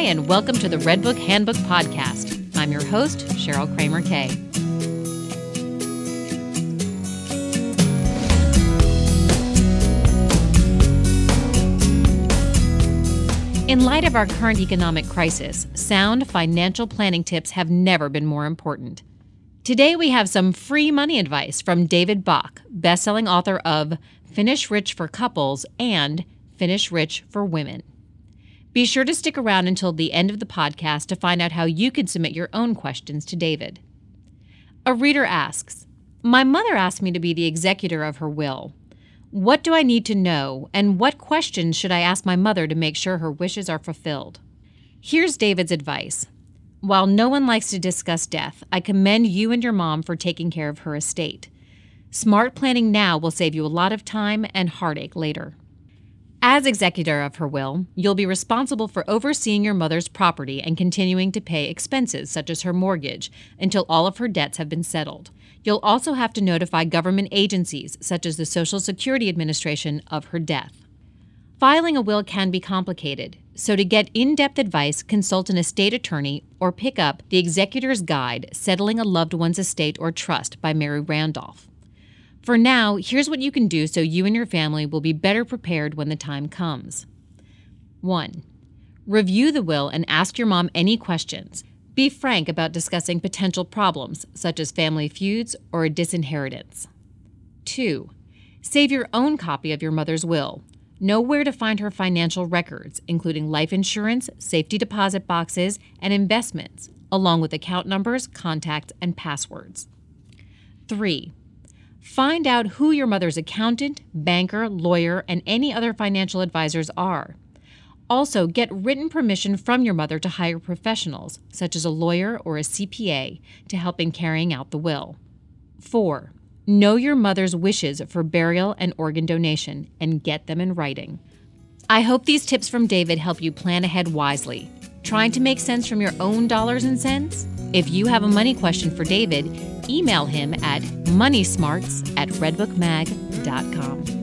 Hi, and welcome to the Redbook Handbook Podcast. I'm your host, Cheryl Kramer Kay. In light of our current economic crisis, sound financial planning tips have never been more important. Today, we have some free money advice from David Bach, bestselling author of Finish Rich for Couples and Finish Rich for Women. Be sure to stick around until the end of the podcast to find out how you can submit your own questions to David. A reader asks My mother asked me to be the executor of her will. What do I need to know, and what questions should I ask my mother to make sure her wishes are fulfilled? Here's David's advice. While no one likes to discuss death, I commend you and your mom for taking care of her estate. Smart planning now will save you a lot of time and heartache later. As executor of her will, you'll be responsible for overseeing your mother's property and continuing to pay expenses such as her mortgage until all of her debts have been settled. You'll also have to notify government agencies such as the Social Security Administration of her death. Filing a will can be complicated, so to get in depth advice, consult an estate attorney or pick up The Executor's Guide Settling a Loved One's Estate or Trust by Mary Randolph. For now, here's what you can do so you and your family will be better prepared when the time comes. 1. Review the will and ask your mom any questions. Be frank about discussing potential problems, such as family feuds or a disinheritance. 2. Save your own copy of your mother's will. Know where to find her financial records, including life insurance, safety deposit boxes, and investments, along with account numbers, contacts, and passwords. 3. Find out who your mother's accountant, banker, lawyer, and any other financial advisors are. Also, get written permission from your mother to hire professionals, such as a lawyer or a CPA, to help in carrying out the will. 4. Know your mother's wishes for burial and organ donation and get them in writing. I hope these tips from David help you plan ahead wisely. Trying to make sense from your own dollars and cents? If you have a money question for David, email him at moneysmarts at redbookmag.com.